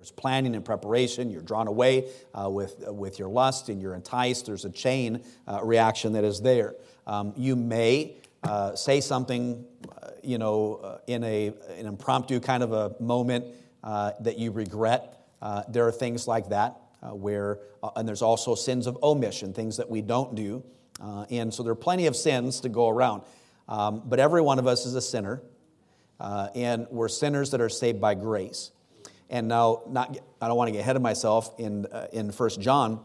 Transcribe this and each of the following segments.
There's planning and preparation. You're drawn away uh, with, with your lust and you're enticed. There's a chain uh, reaction that is there. Um, you may uh, say something, uh, you know, uh, in a, an impromptu kind of a moment that you regret. there are things like that where, and there's also sins of omission, things that we don't do. and so there are plenty of sins to go around. Um, but every one of us is a sinner, and we're sinners that are saved by grace. And now, not, I don't want to get ahead of myself in, uh, in 1 John,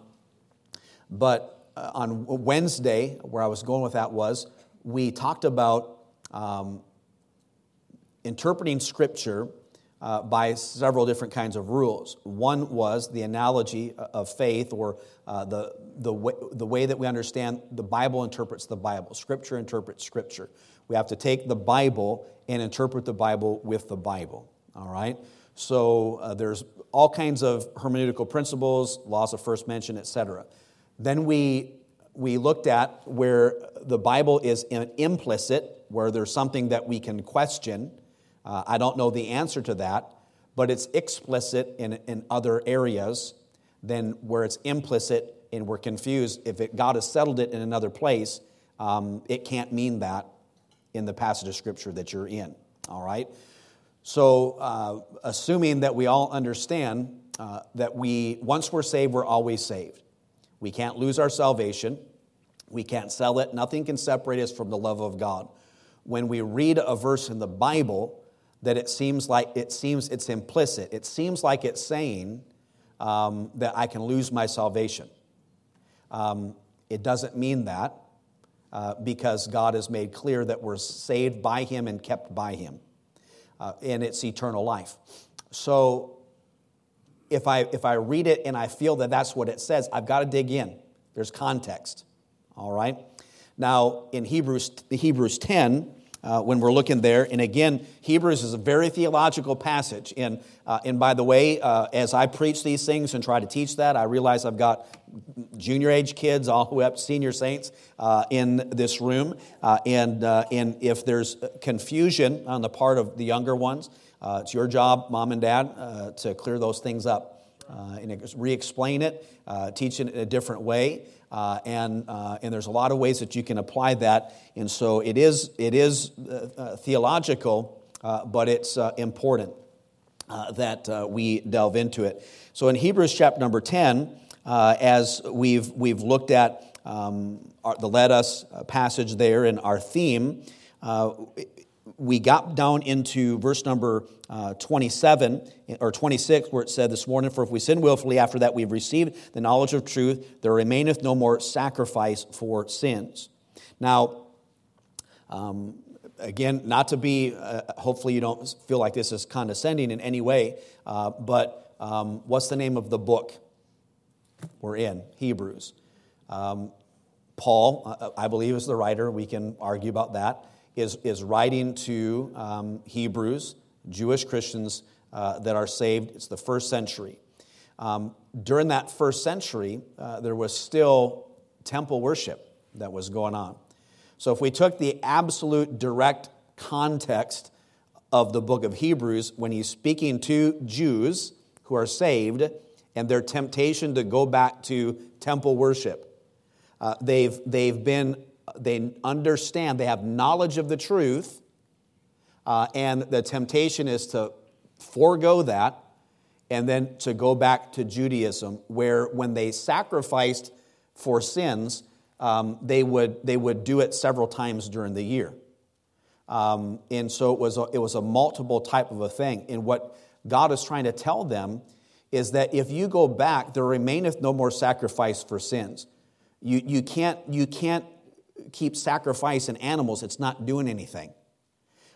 but uh, on Wednesday, where I was going with that was, we talked about um, interpreting Scripture uh, by several different kinds of rules. One was the analogy of faith, or uh, the, the, way, the way that we understand the Bible interprets the Bible. Scripture interprets Scripture. We have to take the Bible and interpret the Bible with the Bible. All right? So uh, there's all kinds of hermeneutical principles, laws of first mention, etc. Then we, we looked at where the Bible is implicit, where there's something that we can question. Uh, I don't know the answer to that, but it's explicit in, in other areas than where it's implicit and we're confused. If it, God has settled it in another place, um, it can't mean that in the passage of Scripture that you're in. All right? So, uh, assuming that we all understand uh, that we, once we're saved, we're always saved. We can't lose our salvation. We can't sell it. Nothing can separate us from the love of God. When we read a verse in the Bible, that it seems like it seems it's implicit. It seems like it's saying um, that I can lose my salvation. Um, it doesn't mean that uh, because God has made clear that we're saved by Him and kept by Him uh, in its eternal life. So if I, if I read it and I feel that that's what it says, I've got to dig in. There's context. All right? Now, in Hebrews, the Hebrews 10, uh, when we're looking there. And again, Hebrews is a very theological passage. And, uh, and by the way, uh, as I preach these things and try to teach that, I realize I've got junior age kids all the way up to senior saints uh, in this room. Uh, and, uh, and if there's confusion on the part of the younger ones, it's your job, mom and dad, to clear those things up. and re explain it, teach it in a different way. Uh, and, uh, and there's a lot of ways that you can apply that. And so it is, it is uh, uh theological, uh, but it's uh, important that we delve into it. So in Hebrews chapter number 10, as we've, we've looked at um, our, the let us passage there and our theme, we got down into verse number uh, 27 or 26, where it said this morning, For if we sin willfully after that we've received the knowledge of truth, there remaineth no more sacrifice for sins. Now, um, again, not to be, uh, hopefully you don't feel like this is condescending in any way, uh, but um, what's the name of the book we're in? Hebrews. Um, Paul, uh, I believe, is the writer. We can argue about that is, is writing to um, Hebrews, Jewish Christians uh, that are saved. It's the first century. Um, during that first century, uh, there was still temple worship that was going on. So if we took the absolute direct context of the book of Hebrews, when he's speaking to Jews who are saved and their temptation to go back to temple worship, uh, they've, they've been they understand, they have knowledge of the truth, uh, and the temptation is to forego that and then to go back to Judaism, where when they sacrificed for sins, um, they, would, they would do it several times during the year. Um, and so it was, a, it was a multiple type of a thing. And what God is trying to tell them is that if you go back, there remaineth no more sacrifice for sins. You, you, can't, you can't keep sacrificing animals, it's not doing anything.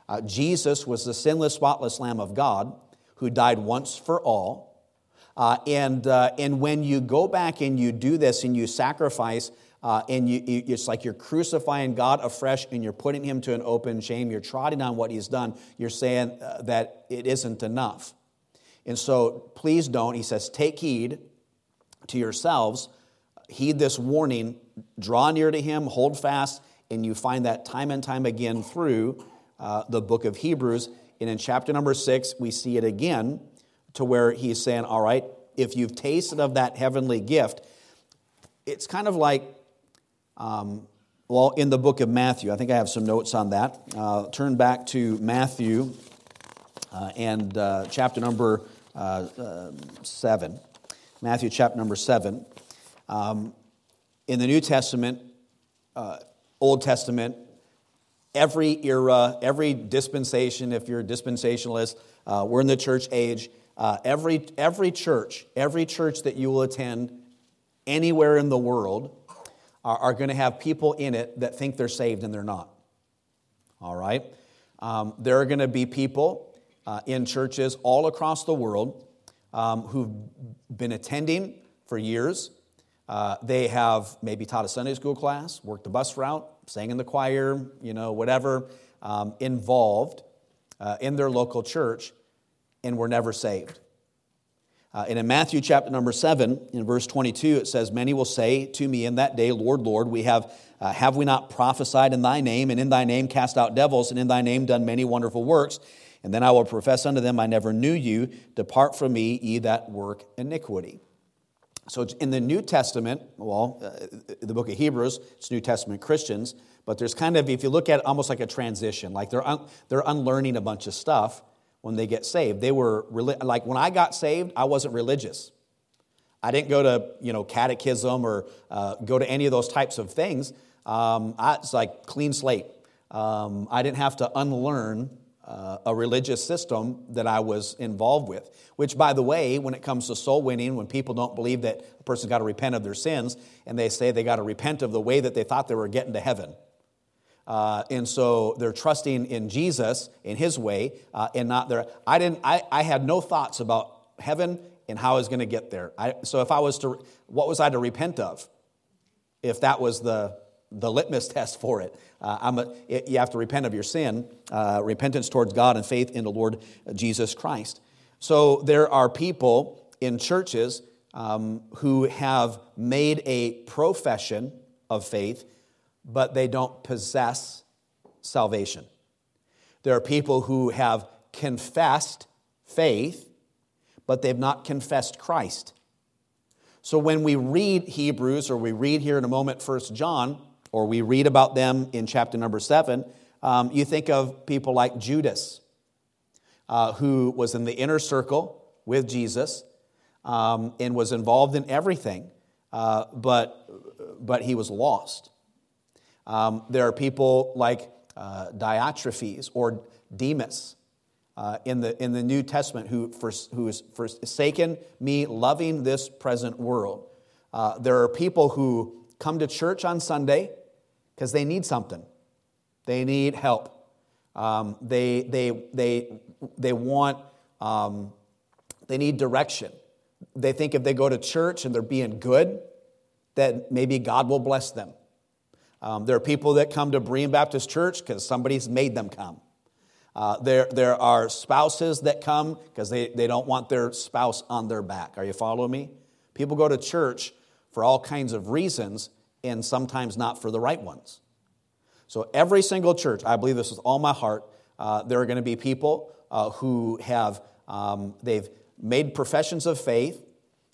Uh, Jesus was the sinless, spotless Lamb of God who died once for all. Uh, and, uh, and when you go back and you do this and you sacrifice, uh, and you, you, it's like you're crucifying God afresh and you're putting him to an open shame, you're trotting on what he's done, you're saying uh, that it isn't enough. And so please don't, he says, take heed to yourselves, heed this warning draw near to him, hold fast, and you find that time and time again through uh, the book of Hebrews. And in chapter number six, we see it again to where he's saying, all right, if you've tasted of that heavenly gift, it's kind of like, um, well, in the book of Matthew, I think I have some notes on that. Uh, turn back to Matthew uh, and uh, chapter number uh, uh, 7. Matthew chapter number 7. Um, in the New Testament, uh, Old Testament, every era, every dispensation, if you're a dispensationalist, we're in the church age. every, every church, every church that you will attend anywhere in the world are, are going to have people in it that think they're saved and they're not. All right? Um, there are going to be people uh, in churches all across the world um, who've been attending for years. Uh, they have maybe taught a Sunday school class, worked the bus route, sang in the choir, you know, whatever, um, involved uh, in their local church, and were never saved. Uh, and in Matthew chapter number 7, in verse 22, it says, Many will say to me in that day, Lord, Lord, we have, uh, have we not prophesied in thy name, and in thy name cast out devils, and in thy name done many wonderful works? And then I will profess unto them, I never knew you. Depart from me, ye that work iniquity. So in the New Testament, well, uh, the book of Hebrews, it's New Testament Christians, but there's kind of, if you look at it, almost like a transition, like they're, un- they're unlearning a bunch of stuff when they get saved. They were like when I got saved, I wasn't religious. I didn't go to you know catechism or uh, go to any of those types of things. Um, I, it's like clean slate. Um, I didn't have to unlearn uh, a religious system that I was involved with. Which, by the way, when it comes to soul winning, when people don't believe that a person's got to repent of their sins, and they say they got to repent of the way that they thought they were getting to heaven. Uh, and so they're trusting in Jesus, in his way, uh, and not their. I, didn't, I, I had no thoughts about heaven and how I was going to get there. I, so if I was to, what was I to repent of? If that was the, the litmus test for it. Uh, a, you have to repent of your sin, uh, repentance towards God, and faith in the Lord Jesus Christ. So there are people in churches um, who have made a profession of faith but they don't possess salvation. There are people who have confessed faith, but they've not confessed Christ. So when we read Hebrews, or we read here in a moment First John, or we read about them in chapter number 7, um, you think of people like Judas, uh, who was in the inner circle with Jesus um, and was involved in everything, uh, but, but he was lost. Um, there are people like uh, Diotrephes or Demas uh, in, the, in the New Testament who, for, who has forsaken me, loving this present world. Uh, there are people who come to church on Sunday because they need something, they need help. Um, they, they, they, they want, um, they need direction. They think if they go to church and they're being good, that maybe God will bless them. Um, there are people that come to Berean Baptist Church because somebody's made them come. Uh, there, there are spouses that come because they, they don't want their spouse on their back. Are you following me? People go to church for all kinds of reasons and sometimes not for the right ones. So, every single church, I believe this with all my heart, uh, there are going to be people uh, who have, um, they've made professions of faith,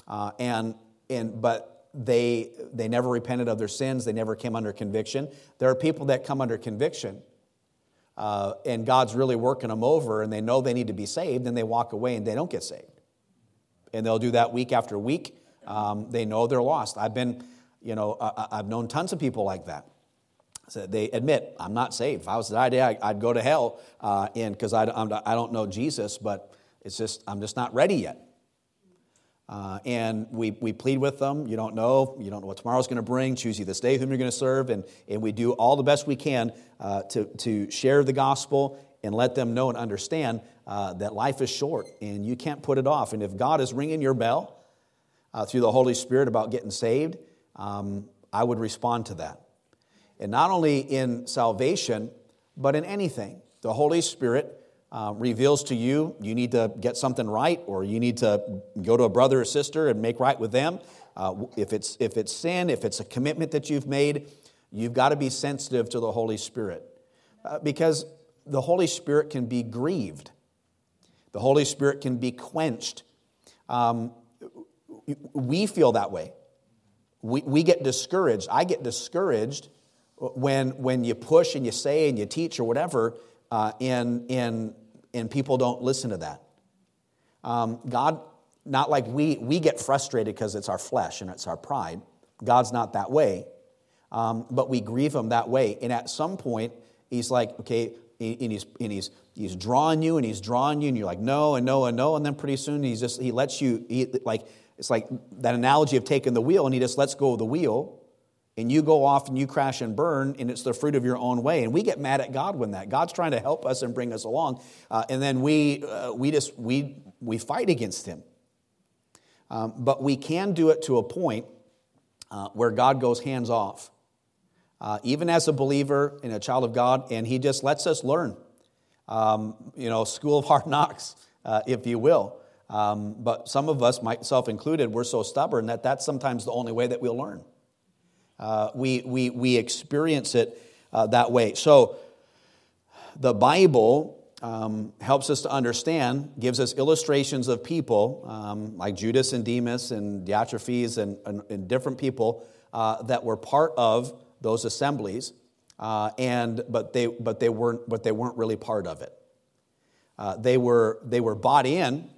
uh, and, and, but they, they never repented of their sins, they never came under conviction. There are people that come under conviction, uh, and God's really working them over, and they know they need to be saved, and they walk away and they don't get saved. And they'll do that week after week. Um, they know they're lost. I've been, you know, I, have known tons of people like that. So they admit, I'm not saved. If I was that idea, I'd go to hell, uh, because I, I don't know Jesus, but it's just, I'm just not ready yet. Uh, and we, we plead with them. You don't know. You don't know what tomorrow's going to bring. Choose you this day whom you're going to serve. And, and we do all the best we can uh, to, to share the gospel and let them know and understand uh, that life is short and you can't put it off. And if God is ringing your bell uh, through the Holy Spirit about getting saved, um, I would respond to that. And not only in salvation, but in anything. The Holy Spirit uh, reveals to you you need to get something right or you need to go to a brother or sister and make right with them. Uh, if, it's, if it's sin, if it's a commitment that you've made, you've got to be sensitive to the Holy Spirit uh, because the Holy Spirit can be grieved. The Holy Spirit can be quenched Um, we feel that way. We, we get discouraged. I get discouraged when, when you push and you say and you teach or whatever, uh, and, and, and people don't listen to that. Um, God, not like we, we get frustrated because it's our flesh and it's our pride. God's not that way. Um, but we grieve him that way. And at some point, he's like, okay, and he's, and he's, he's drawing you and he's drawing you, and you're like, no, and no, and no. And then pretty soon he's just, he lets you, he, like, it's like that analogy of taking the wheel, and he just lets go of the wheel and you go off and you crash and burn, and it's the fruit of your own way. And we get mad at God when that. God's trying to help us and bring us along, uh, and then we, uh, we just we, we fight against Him. Um, but we can do it to a point uh, where God goes hands off, uh, even as a believer and a child of God, and He just lets us learn. Um, you know, school of hard knocks, uh, if you will. Um, but some of us, myself included, we're so stubborn that that's sometimes the only way that we'll learn. Uh, we, we, we experience it uh, that way. So the Bible um, helps us to understand, gives us illustrations of people um, like Judas and Demas and Diotrephes and, and, and different people uh, that were part of those assemblies, uh, and, but, they, but, they weren't, but they weren't really part of it. Uh, they, were, they were bought in,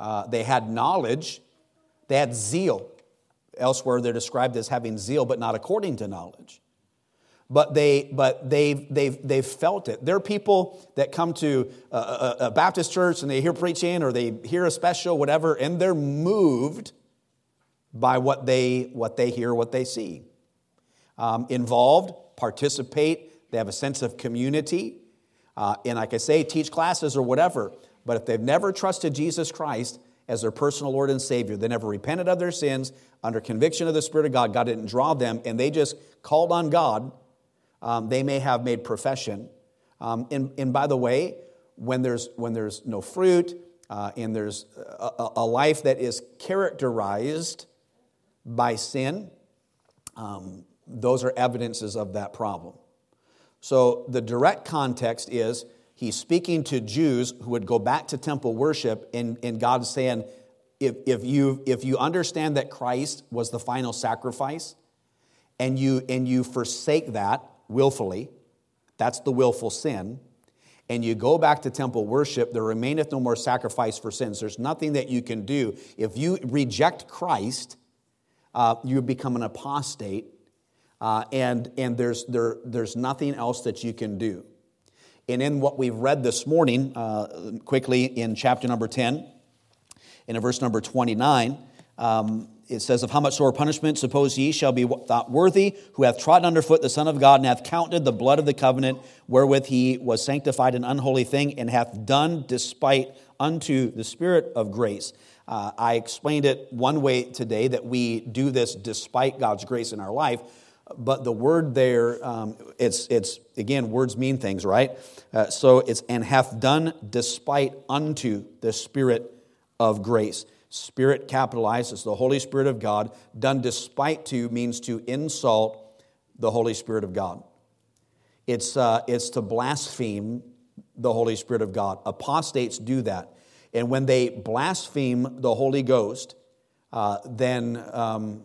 uh, they had knowledge, they had zeal. Elsewhere, they're described as having zeal, but not according to knowledge. But, they, but they've, they've, they've felt it. There are people that come to a, a, a Baptist church and they hear preaching or they hear a special, whatever, and they're moved by what they, what they hear, what they see. Um, involved, participate, they have a sense of community, uh, and like I say, teach classes or whatever. But if they've never trusted Jesus Christ, as their personal Lord and Savior. They never repented of their sins under conviction of the Spirit of God. God didn't draw them, and they just called on God. Um, they may have made profession. Um, and, and, by the way, when there's, when there's no fruit uh, and there's a, a, life that is characterized by sin, um, those are evidences of that problem. So the direct context is he's speaking to Jews who would go back to temple worship, and, and God's saying, if, if, you, if you understand that Christ was the final sacrifice, and you, and you forsake that willfully, that's the willful sin, and you go back to temple worship, there remaineth no more sacrifice for sins. There's nothing that you can do. If you reject Christ, uh, you become an apostate, uh, and, and there's, there, there's nothing else that you can do. And in what we've read this morning, uh, quickly in chapter number 10, in verse number 29, um, it says, Of how much sore punishment suppose ye shall be thought worthy, who hath trodden underfoot the Son of God, and hath counted the blood of the covenant wherewith he was sanctified an unholy thing, and hath done despite unto the Spirit of grace. Uh, I explained it one way today that we do this despite God's grace in our life but the word there, um, it's, it's, again, words mean things, right? Uh, so it's, and hath done despite unto the Spirit of grace. Spirit capitalized, it's the Holy Spirit of God. Done despite to means to insult the Holy Spirit of God. It's, uh, it's to blaspheme the Holy Spirit of God. Apostates do that. And when they blaspheme the Holy Ghost, uh, then um,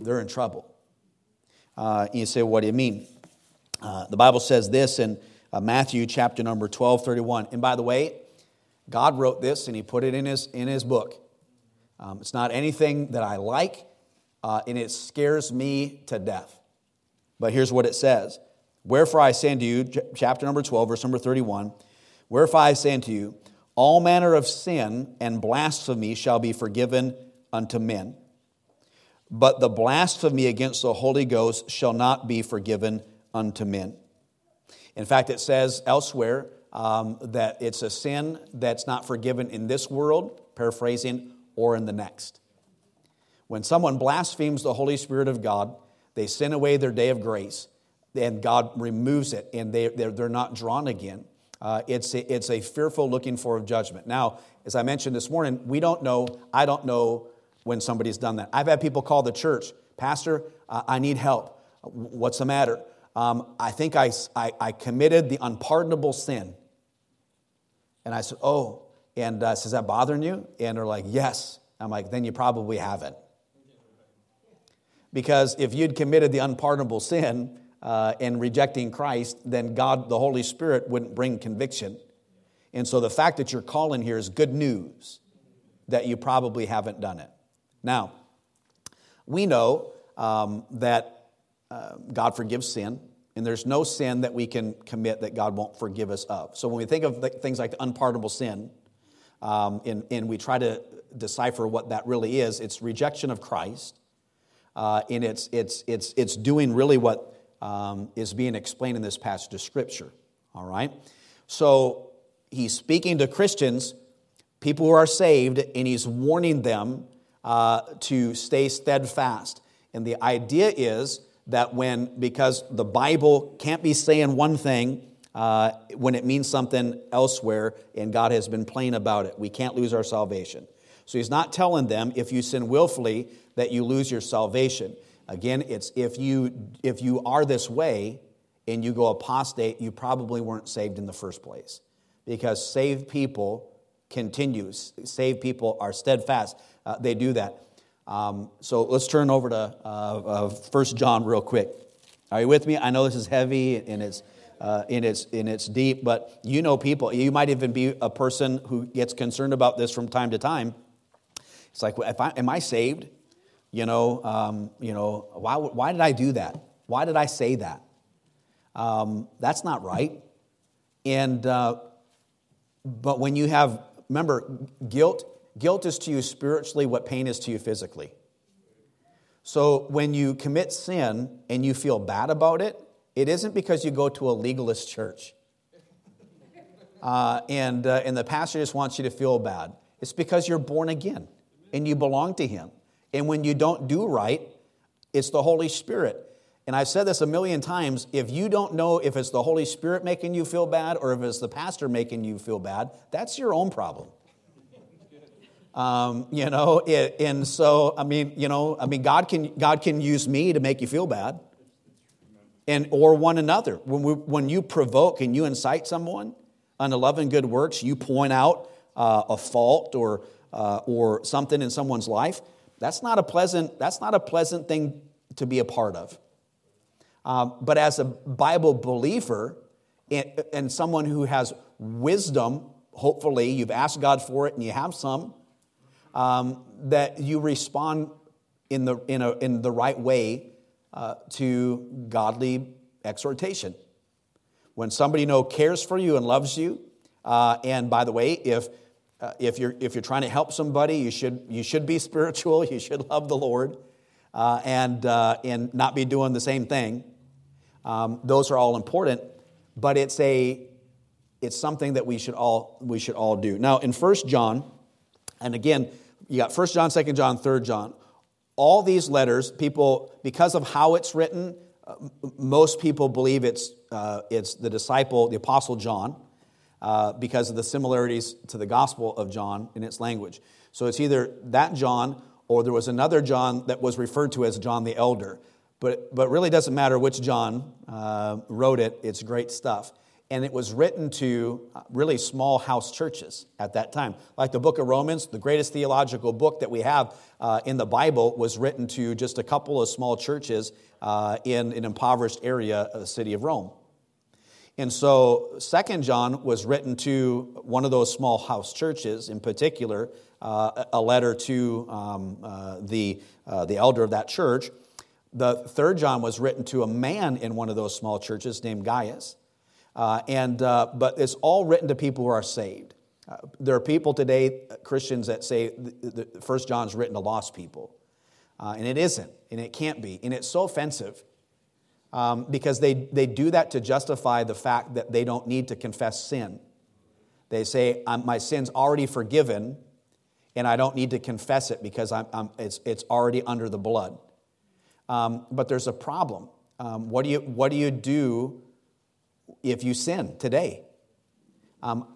they're in trouble. Uh, you say, what do you mean? Uh, the Bible says this in uh, Matthew chapter number 12, 31. And by the way, God wrote this and he put it in his, in his book. Um, it's not anything that I like, uh, and it scares me to death. But here's what it says Wherefore I say unto you, chapter number 12, verse number 31, Wherefore I say unto you, all manner of sin and blasphemy shall be forgiven unto men but the blasphemy against the Holy Ghost shall not be forgiven unto men. In fact, it says elsewhere um, that it's a sin that's not forgiven in this world, paraphrasing, or in the next. When someone blasphemes the Holy Spirit of God, they sin away their day of grace, and God removes it, and they, they're, they're not drawn again. Uh, it's, a, it's a fearful looking for of judgment. Now, as I mentioned this morning, we don't know, I don't know when somebody's done that. I've had people call the church, Pastor, uh, I need help. What's the matter? Um, I think I, I, I committed the unpardonable sin. And I said, Oh, And uh, says, that bothering you? And they're like, yes. I'm like, then you probably haven't. Because if you'd committed the unpardonable sin uh, in rejecting Christ, then God, the Holy Spirit, wouldn't bring conviction. And so the fact that you're calling here is good news that you probably haven't done it. Now, we know um, that uh, God forgives sin, and there's no sin that we can commit that God won't forgive us of. So when we think of things like the unpardonable sin, um, and, and, we try to decipher what that really is, it's rejection of Christ, uh, and it's, it's, it's, it's doing really what um, is being explained in this passage of Scripture. All right? So he's speaking to Christians, people who are saved, and he's warning them uh, to stay steadfast. And the idea is that when, because the Bible can't be saying one thing uh, when it means something elsewhere, and God has been plain about it, we can't lose our salvation. So he's not telling them if you sin willfully that you lose your salvation. Again, it's if you if you are this way and you go apostate, you probably weren't saved in the first place. Because saved people continue. Saved people are steadfast. Uh, they do that. Um, so let's turn over to uh, uh, 1 John real quick. Are you with me? I know this is heavy and it's, uh, and, it's, and it's deep, but you know people. You might even be a person who gets concerned about this from time to time. It's like, if I, am I saved? You know, um, you know why, why did I do that? Why did I say that? Um, that's not right. And, uh, but when you have, remember, guilt, guilt is to you spiritually what pain is to you physically. So when you commit sin and you feel bad about it, it isn't because you go to a legalist church. Uh, and, uh, and the pastor just wants you to feel bad. It's because you're born again and you belong to Him. And when you don't do right, it's the Holy Spirit. And I've said this a million times if you don't know if it's the Holy Spirit making you feel bad or if it's the pastor making you feel bad, that's your own problem. Um, you know, it, and so I mean, you know, I mean, God can God can use me to make you feel bad, and or one another. When we, when you provoke and you incite someone unto love and good works, you point out uh, a fault or uh, or something in someone's life, that's not a pleasant, that's not a pleasant thing to be a part of. Um, but as a Bible believer and, and someone who has wisdom, hopefully you've asked God for it and you have some, um, that you respond in the, in, a, in the right way uh, to godly exhortation. When somebody you know cares for you and loves you, uh, and by the way, if uh, if, you're, if you're trying to help somebody, you should, you should be spiritual, you should love the Lord, uh, and, uh, and not be doing the same thing. Um, those are all important, but it's, a, it's something that we should, all, we should all do. Now, in 1 John, and again, you got 1 John, 2 John, 3 John, all these letters, people, because of how it's written, uh, most people believe it's, uh, it's the disciple, the apostle John uh, because of the similarities to the Gospel of John in its language. So it's either that John or there was another John that was referred to as John the Elder. But, but really doesn't matter which John uh, wrote it, it's great stuff. And it was written to uh, really small house churches at that time. Like the book of Romans, the greatest theological book that we have uh, in the Bible was written to just a couple of small churches uh, in an impoverished area of the city of Rome. And so, Second John was written to one of those small house churches, in particular, uh, a letter to um, uh, the, uh, the elder of that church. The third John was written to a man in one of those small churches named Gaius. Uh, and, uh, but it's all written to people who are saved. Uh, there are people today, Christians, that say the First John's written to lost people. and it isn't, and it can't be. And it's so offensive um, because they, they do that to justify the fact that they don't need to confess sin. They say, My sin's already forgiven, and I don't need to confess it because I'm, I'm, it's, it's already under the blood. Um, but there's a problem. Um, what, do you, what do you do if you sin today? Um,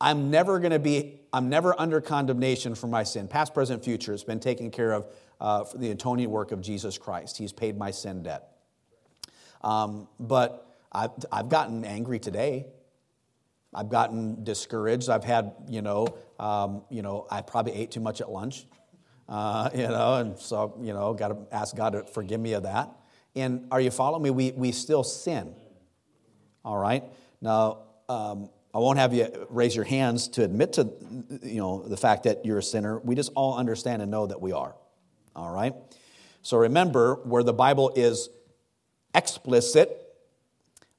I'm never going to be, I'm never under condemnation for my sin. Past, present, future has been taken care of uh, for the atoning work of Jesus Christ. He's paid my sin debt. Um, but I've, I've gotten angry today. I've gotten discouraged. I've had, you know, um, you know, I probably ate too much at lunch, uh, you know, and so, you know, got to ask God to forgive me of that. And are you following me? We, we still sin. All right? Now, um, I won't have you raise your hands to admit to, you know, the fact that you're a sinner. We just all understand and know that we are. All right? So remember, where the Bible is explicit,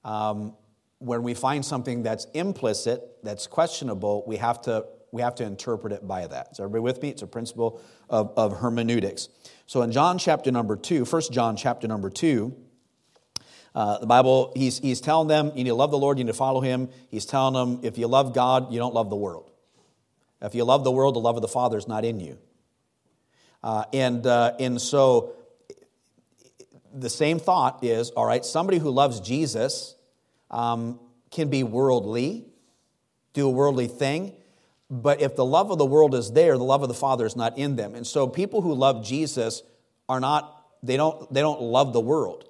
um, when we find something that's implicit, that's questionable, we have to, we have to interpret it by that. Is everybody with me? It's a principle of, of hermeneutics. So in John chapter number 2, 1 John chapter number 2, uh, the Bible, he's, he's telling them, you need to love the Lord, you need to follow him. He's telling them, if you love God, you don't love the world. If you love the world, the love of the Father is not in you. Uh, and, uh, and so the same thought is all right, somebody who loves Jesus um, can be worldly, do a worldly thing, but if the love of the world is there, the love of the Father is not in them. And so people who love Jesus are not, they don't, they don't love the world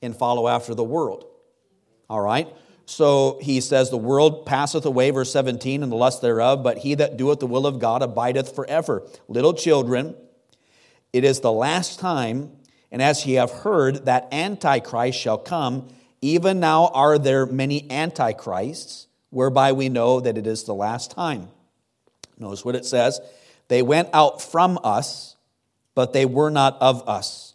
and follow after the world. All right? So he says, The world passeth away, verse 17, and the lust thereof, but he that doeth the will of God abideth forever. Little children, it is the last time, and as ye have heard, that Antichrist shall come. Even now are there many Antichrists, whereby we know that it is the last time. Notice what it says They went out from us, but they were not of us.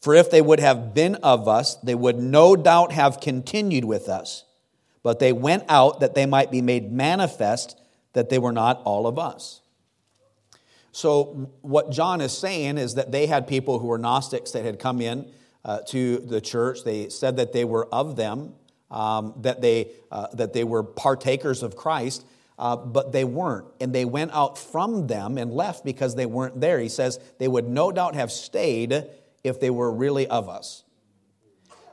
For if they would have been of us, they would no doubt have continued with us. But they went out that they might be made manifest that they were not all of us. So, what John is saying is that they had people who were Gnostics that had come in uh, to the church. They said that they were of them, um, that, they, uh, that they were partakers of Christ, uh, but they weren't. And they went out from them and left because they weren't there. He says they would no doubt have stayed if they were really of us.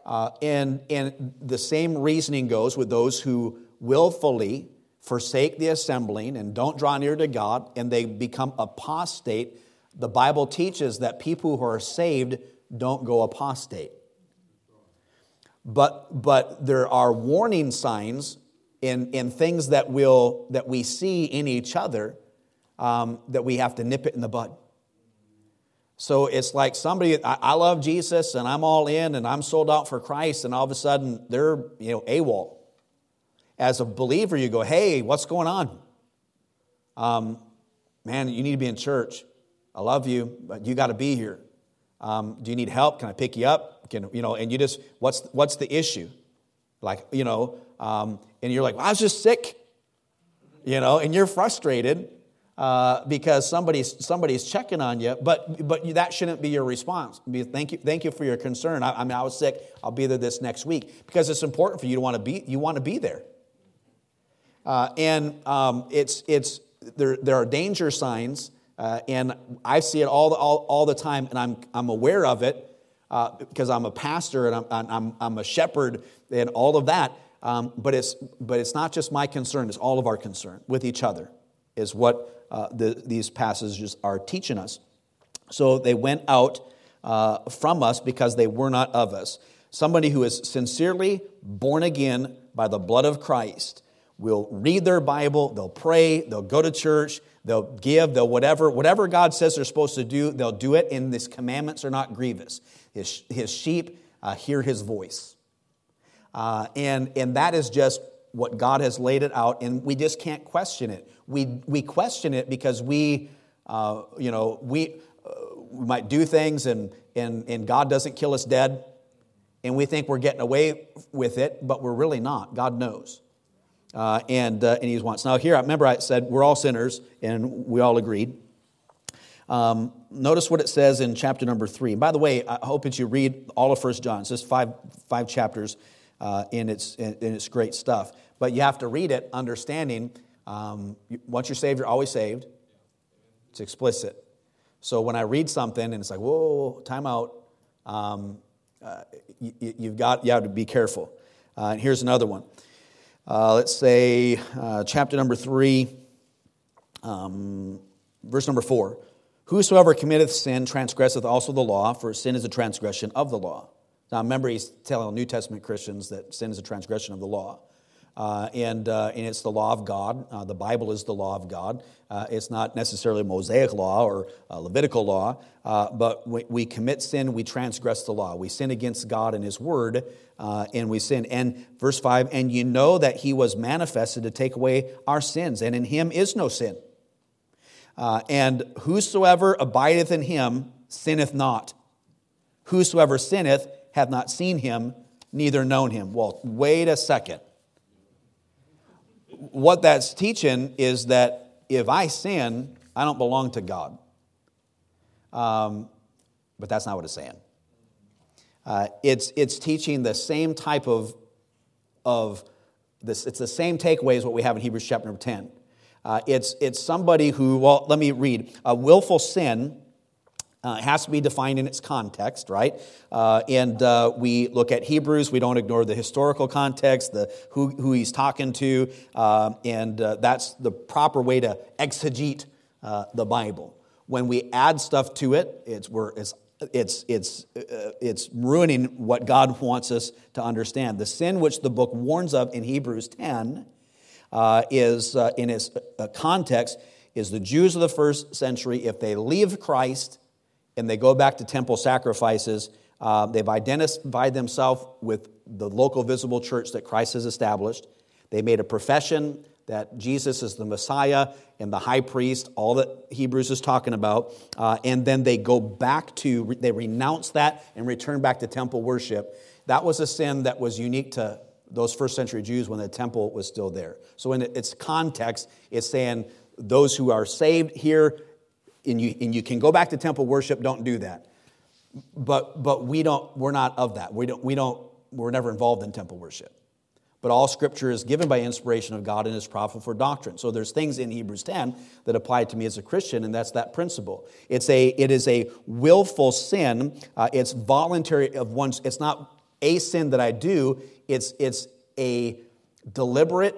Uh, and, and the same reasoning goes with those who willfully forsake the assembling and don't draw near to God and they become apostate, the Bible teaches that people who are saved don't go apostate. But, but there are warning signs in, in things that, will, that we see in each other um, that we have to nip it in the bud. So it's like somebody, I, I love Jesus and I'm all in and I'm sold out for Christ, and all of a sudden they're, you know, AWOL as a believer, you go, hey, what's going on? Um, man, you need to be in church. I love you, but you got to be here. Um, do you need help? Can I pick you up? Can, you know, and you just, what's, what's the issue? Like, you know, um, and you're like, well, I was just sick, you know, and you're frustrated uh, because somebody's, somebody's checking on you, but, but that shouldn't be your response. Be, thank, you, thank you for your concern. I, I mean, I was sick. I'll be there this next week because it's important for you to want to be, you want to be there. Uh, and um, it's, it's, there, there are danger signs, uh, and I see it all the, all, all the time, and I'm, I'm aware of it uh, because I'm a pastor and I'm, I'm, I'm a shepherd and all of that. Um, but, it's, but it's not just my concern, it's all of our concern with each other, is what uh, the, these passages are teaching us. So they went out uh, from us because they were not of us. Somebody who is sincerely born again by the blood of Christ will read their Bible, they'll pray, they'll go to church, they'll give, they'll whatever, whatever God says they're supposed to do, they'll do it, and His commandments are not grievous. His, his sheep uh, hear His voice. Uh, and, and that is just what God has laid it out, and we just can't question it. We, we question it because we, uh, you know, we, uh, we might do things and, and, and God doesn't kill us dead, and we think we're getting away with it, but we're really not. God knows uh, and, uh, and he wants. Now, here, I remember I said we're all sinners, and we all agreed. Um, notice what it says in chapter number three. And by the way, I hope that you read all of First John. It's just five, five chapters, uh, and, it's, and it's great stuff. But you have to read it understanding um, once you're saved, you're always saved. It's explicit. So when I read something and it's like, whoa, time out, um, uh, you, have got, you have to be careful. Uh, and here's another one. Uh, let's say uh, chapter number three, um, verse number four. Whosoever committeth sin transgresseth also the law, for sin is a transgression of the law. Now remember, he's telling New Testament Christians that sin is a transgression of the law. Uh, and, uh, and it's the law of God. Uh, the Bible is the law of God. Uh, it's not necessarily Mosaic law or uh, Levitical law, uh, but we, we, commit sin, we transgress the law. We sin against God and His Word, and we sin. And verse 5 and you know that He was manifested to take away our sins, and in Him is no sin. and whosoever abideth in Him sinneth not. Whosoever sinneth hath not seen Him, neither known Him. Well, wait a second what that's teaching is that if I sin, I don't belong to God. Um, but that's not what it's saying. Uh, it's, it's teaching the same type of, of this, it's the same takeaway as what we have in Hebrews chapter number 10. Uh, it's, it's somebody who, well, let me read. A willful sin uh, it has to be defined in its context, right? Uh, and uh, we look at Hebrews. We don't ignore the historical context, the who, who he's talking to, uh, and uh, that's the proper way to exegete uh, the Bible. When we add stuff to it, it's we're, it's it's it's it's ruining what God wants us to understand. The sin which the book warns of in Hebrews ten is in its context is the Jews of the first century if they leave Christ and they go back to temple sacrifices. Uh, they've identified themselves with the local visible church that Christ has established. They made a profession that Jesus is the Messiah and the high priest, all that Hebrews is talking about. Uh, and then they go back to, they renounce that and return back to temple worship. That was a sin that was unique to those first century Jews when the temple was still there. So, in its context, it's saying those who are saved here and you, and you can go back to temple worship, don't do that. But, but we don't, we're not of that. We don't, we don't, we're never involved in temple worship. But all scripture is given by inspiration of God and is profitable for doctrine. So there's things in Hebrews 10 that apply to me as a Christian, and that's that principle. It's a, it is a willful sin. Uh, it's voluntary of one's, it's not a sin that I do, it's, it's a deliberate,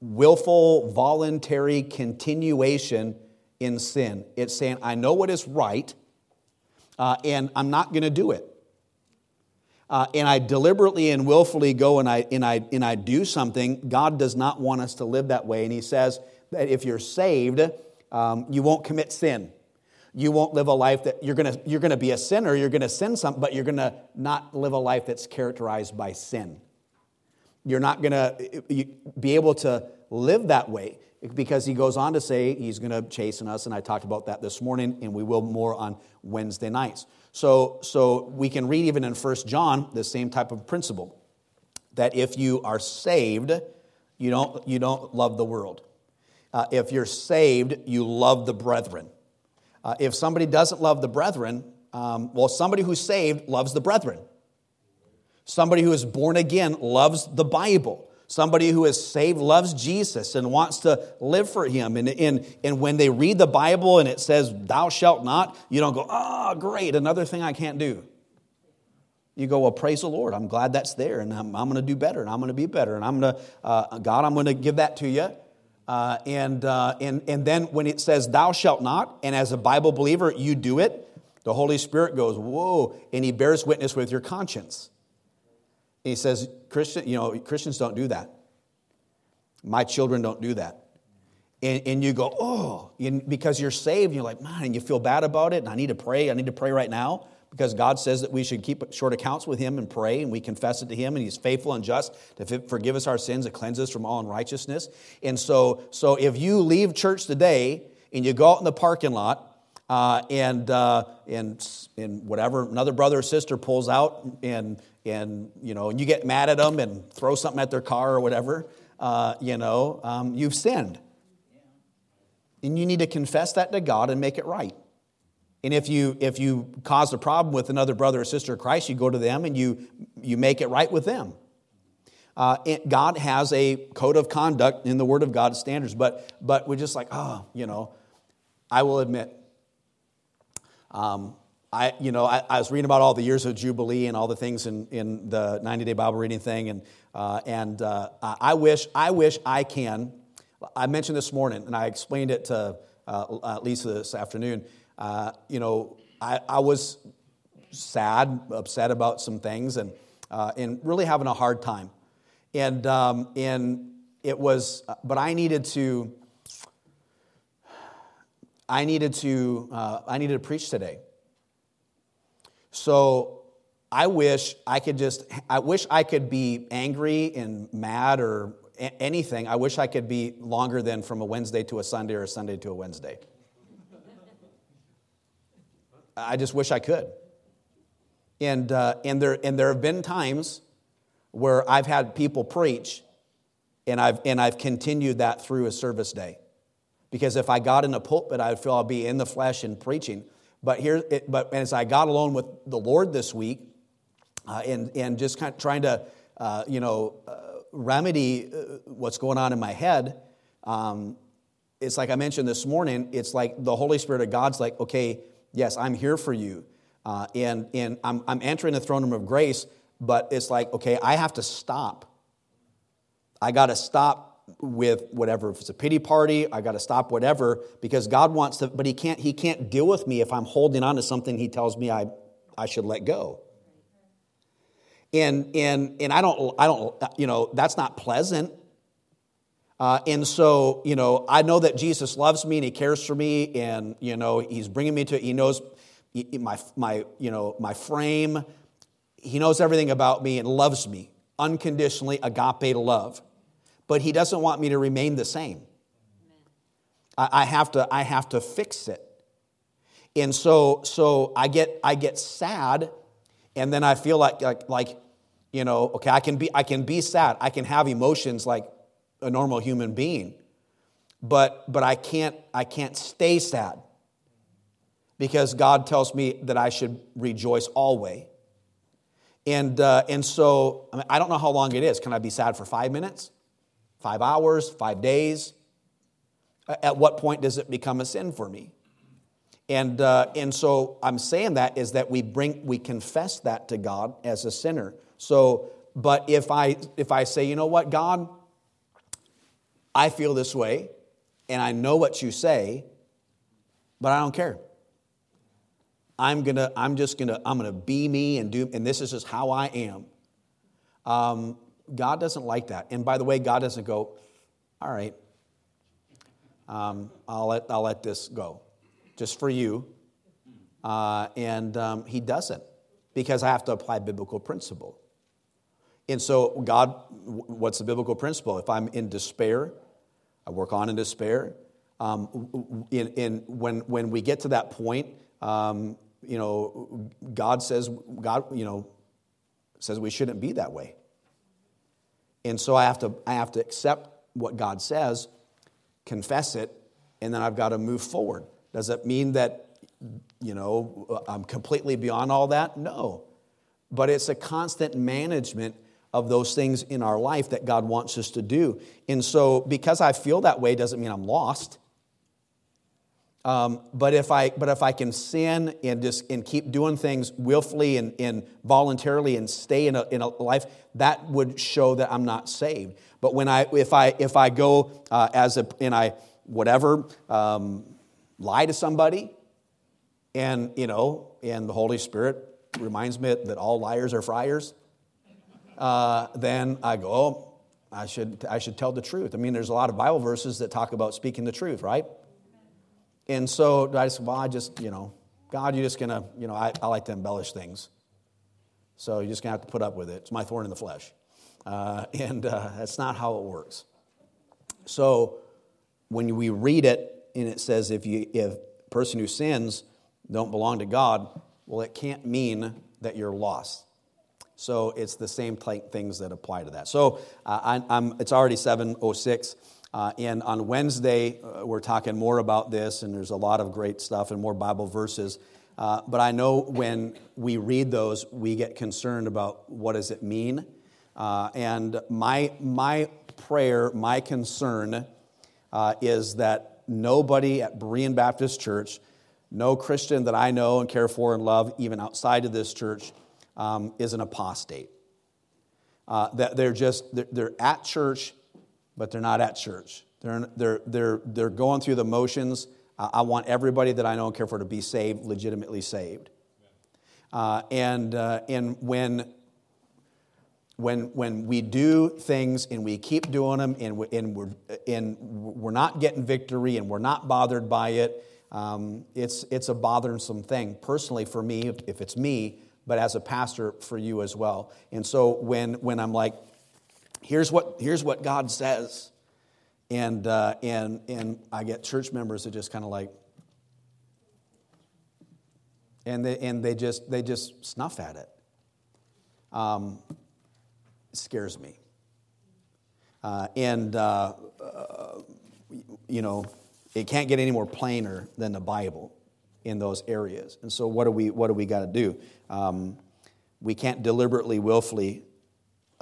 willful, voluntary continuation in sin. It's saying, I know what is right, uh, and I'm not going to do it. Uh, and I deliberately and willfully go and I, and, I, and I do something, God does not want us to live that way. And He says that if you're saved, um, you won't commit sin. You won't live a life that you're going you're gonna be a sinner, you're going to sin something, but you're going to not live a life that's characterized by sin. You're not going to be able to live that way because he goes on to say he's going to chasten us, and I talked about that this morning, and we will more on Wednesday nights. So, so we can read even in First John the same type of principle that if you are saved, you don't, you don't love the world. Uh, if you're saved, you love the brethren. Uh, if somebody doesn't love the brethren, um, well, somebody who's saved loves the brethren. Somebody who is born again loves the Bible. Somebody who is saved loves Jesus and wants to live for him. And, and, and when they read the Bible and it says, Thou shalt not, you don't go, Oh, great, another thing I can't do. You go, Well, praise the Lord. I'm glad that's there, and I'm, I'm going to do better, and I'm going to be better, and I'm going to, uh, God, I'm going to give that to you. Uh, and, uh, and, and then when it says, Thou shalt not, and as a Bible believer, you do it, the Holy Spirit goes, Whoa, and He bears witness with your conscience. And he says, Christian, you know, Christians don't do that. My children don't do that. And, and you go, oh, because you're saved, and you're like, man, and you feel bad about it, and I need to pray. I need to pray right now because God says that we should keep short accounts with Him and pray, and we confess it to Him, and He's faithful and just to forgive us our sins and cleanse us from all unrighteousness. And so, so if you leave church today and you go out in the parking lot uh, and, uh, and, and whatever another brother or sister pulls out and and you know, you get mad at them and throw something at their car or whatever, uh, you know, um, you've sinned. And you need to confess that to God and make it right. And if you if you cause a problem with another brother or sister of Christ, you go to them and you you make it right with them. Uh, it, God has a code of conduct in the Word of God standards, but but we're just like, oh, you know, I will admit, um, I, you know, I, I, was reading about all the years of Jubilee and all the things in, in the 90 day Bible reading thing. And, uh, and uh, I, wish, I wish I can. I mentioned this morning, and I explained it to uh, Lisa this afternoon. Uh, you know, I, I, was sad, upset about some things, and, uh, and really having a hard time. And, um, and it was, but I needed to, I needed to, uh, I needed to preach today. So I wish I could just, I wish I could be angry and mad or anything. I wish I could be longer than from a Wednesday to a Sunday or a Sunday to a Wednesday. I just wish I could. And, uh, and, there, and there have been times where I've had people preach and I've, and I've continued that through a service day. Because if I got in a pulpit, I would feel I'd be in the flesh and preaching. But here, it, but as I got alone with the Lord this week, uh, and and just kind of trying to, uh, you know, uh, remedy uh, what's going on in my head, um, it's like I mentioned this morning. It's like the Holy Spirit of God's like, okay, yes, I'm here for you, uh, and and I'm I'm entering the throne room of grace. But it's like, okay, I have to stop. I got to stop with whatever if it's a pity party i got to stop whatever because god wants to but he can't he can't deal with me if i'm holding on to something he tells me i i should let go. And and and i don't i don't you know that's not pleasant. Uh, and so you know i know that jesus loves me and he cares for me and you know he's bringing me to he knows my my you know my frame. He knows everything about me and loves me unconditionally agape love but he doesn't want me to remain the same. I, have to, I have to fix it. And so, so I get, I get sad, and then I feel like, like, like, you know, okay, I can be, I can be sad. I can have emotions like a normal human being, but, but I can't, I can't stay sad because God tells me that I should rejoice always. And, uh, and so, I, mean, I don't know how long it is. Can I be sad for five minutes? Five hours, five days? At what point does it become a sin for me? And, uh, and so I'm saying that is that we bring, we confess that to God as a sinner. So, but if I, if I say, you know what, God, I feel this way, and I know what you say, but I don't care. I'm gonna, I'm just gonna, I'm gonna be me and do, and this is just how I am. Um, God doesn't like that. And by the way, God doesn't go, all right, um, I'll, let, I'll let this go just for you. Uh, and um, He doesn't because I have to apply biblical principle. And so, God, what's the biblical principle? If I'm in despair, I work on in despair. Um, in, in, when, when we get to that point, um, you know, God says, God, you know, says we shouldn't be that way. And so I have to, I have to accept what God says, confess it, and then I've got to move forward. Does it mean that, you know, I'm completely beyond all that? No. But it's a constant management of those things in our life that God wants us to do. And so because I feel that way doesn't mean I'm lost. Um, but if I but if I can sin and just and keep doing things willfully and, and voluntarily and stay in a, in a life, that would show that I'm not saved. But when I if I if I go uh, as a and I whatever um, lie to somebody, and you know, and the Holy Spirit reminds me that all liars are friars, uh, then I go, oh, I should I should tell the truth. I mean, there's a lot of Bible verses that talk about speaking the truth, right? And so I just, well, I just, you know, God, you're just going to, you know, I, I, like to embellish things. So you're just going to have to put up with it. It's my thorn in the flesh. Uh, and uh, that's not how it works. So when we read it and it says if you if person who sins don't belong to God, well, it can't mean that you're lost. So it's the same things that apply to that. So uh, I, it's already 706. Uh, and on Wednesday, uh, we're talking more about this, and there's a lot of great stuff and more Bible verses. Uh, but I know when we read those, we get concerned about what does it mean. Uh, and my, my prayer, my concern uh, is that nobody at Berean Baptist Church, no Christian that I know and care for and love, even outside of this church, um, is an apostate. Uh, that they're just, they're, they're at church but they're not at church. They're, they're, they're, they're going through the motions. I want everybody that I know and care for to be saved, legitimately saved. Uh, and, uh, and when, when, when we do things and we keep doing them and, we, and, we're, and we're not getting victory and we're not bothered by it, um, it's, it's a bothersome thing. Personally, for me, if it's me, but as a pastor for you as well. And so when, when I'm like, here's what, here's what God says, and, uh, and, and I get church members that just kind of like, and they, and they just they just snuff at it. Um, scares me. Uh, and uh, uh, you know, it can't get any more plainer than the Bible in those areas. And so, what do we what do we got to do? Um, we can't deliberately, willfully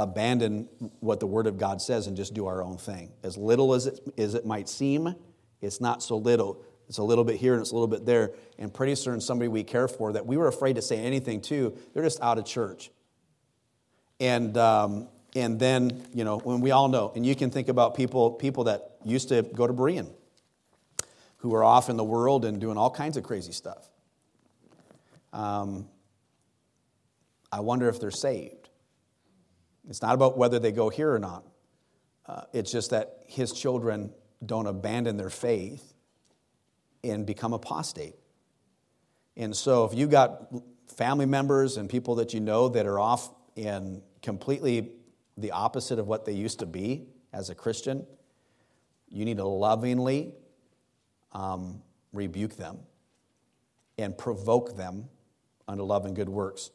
abandon what the Word of God says and just do our own thing. As little as it, as it might seem, it's not so little. It's a little bit here and it's a little bit there. And pretty soon, somebody we care for that we were afraid to say anything to, they're just out of church. And, um, and then, you know, when we all know, and you can think about people, people that used to go to Berean who are off in the world and doing all kinds of crazy stuff. Um, I wonder if they're saved. It's not about whether they go here or not. Uh, it's just that his children don't abandon their faith and become apostate. And so if you've got family members and people that you know that are off in completely the opposite of what they used to be as a Christian, you need to lovingly um, rebuke them and provoke them unto love and good works.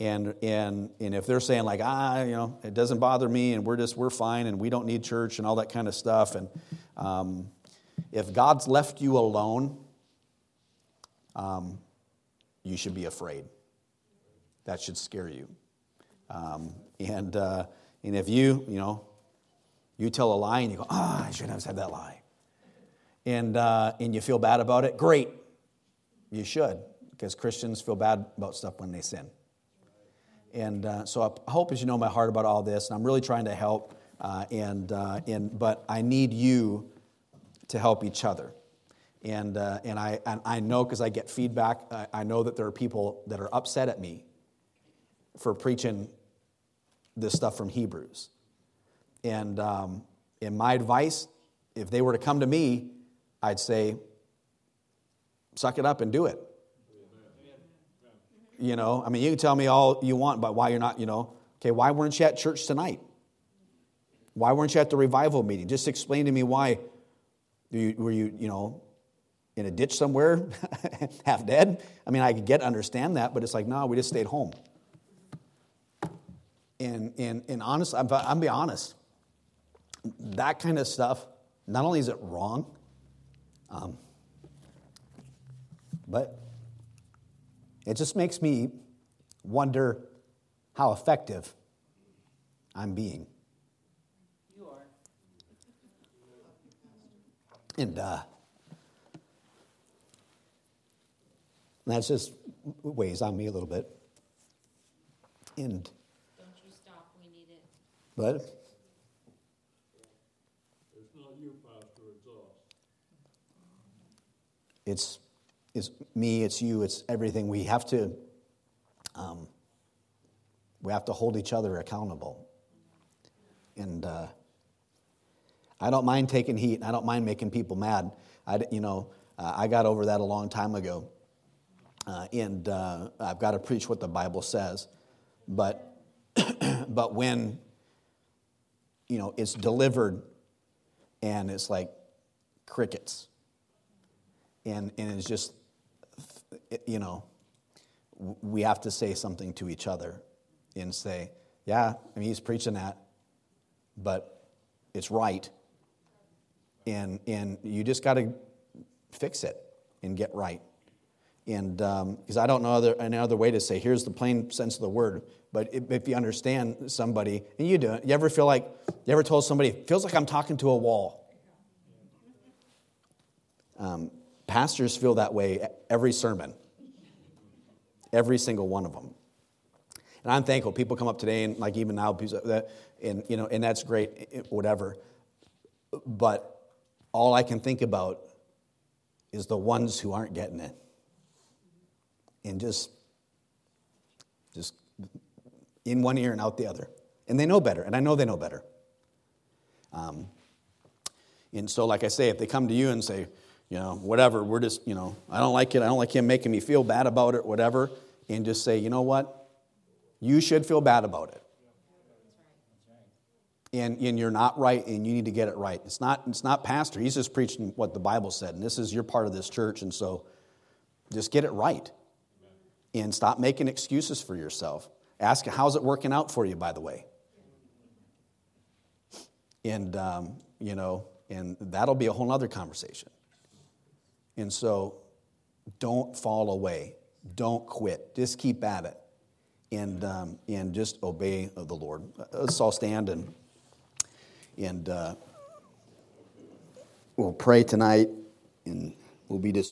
And, and, and if they're saying like, ah, you know, it doesn't bother me and we're just, we're fine and we don't need church and all that kind of stuff. And, um, if God's left you alone, um, you should be afraid. That should scare you. Um, and, uh, and if you, you know, you tell a lie and you go, ah, I shouldn't have said that lie. And, uh, and you feel bad about it, great. You should, because Christians feel bad about stuff when they sin. And uh, so I hope as you know my heart about all this, and I'm really trying to help. Uh, and, uh, and, but I need you to help each other. And, uh, and, I, and I know because I get feedback, I, I know that there are people that are upset at me for preaching this stuff from Hebrews. And um, in my advice, if they were to come to me, I'd say, suck it up and do it. You know, I mean, you can tell me all you want about why you're not, you know, okay, why weren't you at church tonight? Why weren't you at the revival meeting? Just explain to me why were you, you know, in a ditch somewhere, half dead? I mean, I could get understand that, but it's like, no, we just stayed home. And, and, and honestly, I'm, I'm be honest, that kind of stuff, not only is it wrong, um, but it just makes me wonder how effective I'm being. You are. And uh, that's just weighs on me a little bit. And don't you stop, we need it. But it's not you, Pastor, it's us. It's it's me, it's you, it's everything. We have to um, we have to hold each other accountable. And uh, I don't mind taking heat, I don't mind making people mad. I, you know, uh, I got over that a long time ago, uh, and uh, I've got to preach what the Bible says. But, but when, you know, it's delivered, and it's like crickets, and and it's just, you know, we have to say something to each other, and say, yeah, I mean, he's preaching that, but it's right and, and you just got to fix it and get right. And because um, I don't know other, any other way to say, here's the plain sense of the word. But if, if you understand somebody, and you do you ever feel like, you ever told somebody, feels like I'm talking to a wall? Um, pastors feel that way every sermon, every single one of them. And I'm thankful. People come up today, and like even now, and you know, and that's great, whatever. But all I can think about is the ones who aren't getting it. And just, just in one ear and out the other. And they know better, and I know they know better. Um, and so, like I say, if they come to you and say, you know, whatever, we're just, you know, I don't like it, I don't like him making me feel bad about it, whatever, and just say, you know what? You should feel bad about it. And, and you're not right, and you need to get it right. It's not, it's not pastor. He's just preaching what the Bible said, and this is your part of this church, and so just get it right. And stop making excuses for yourself. Ask, how's it working out for you, by the way? And, um, you know, and that'll be a whole other conversation. And so don't fall away. Don't quit. Just keep at it. And, um, and just obey the Lord. Let's all stand and, and uh, we'll pray tonight and we'll be just.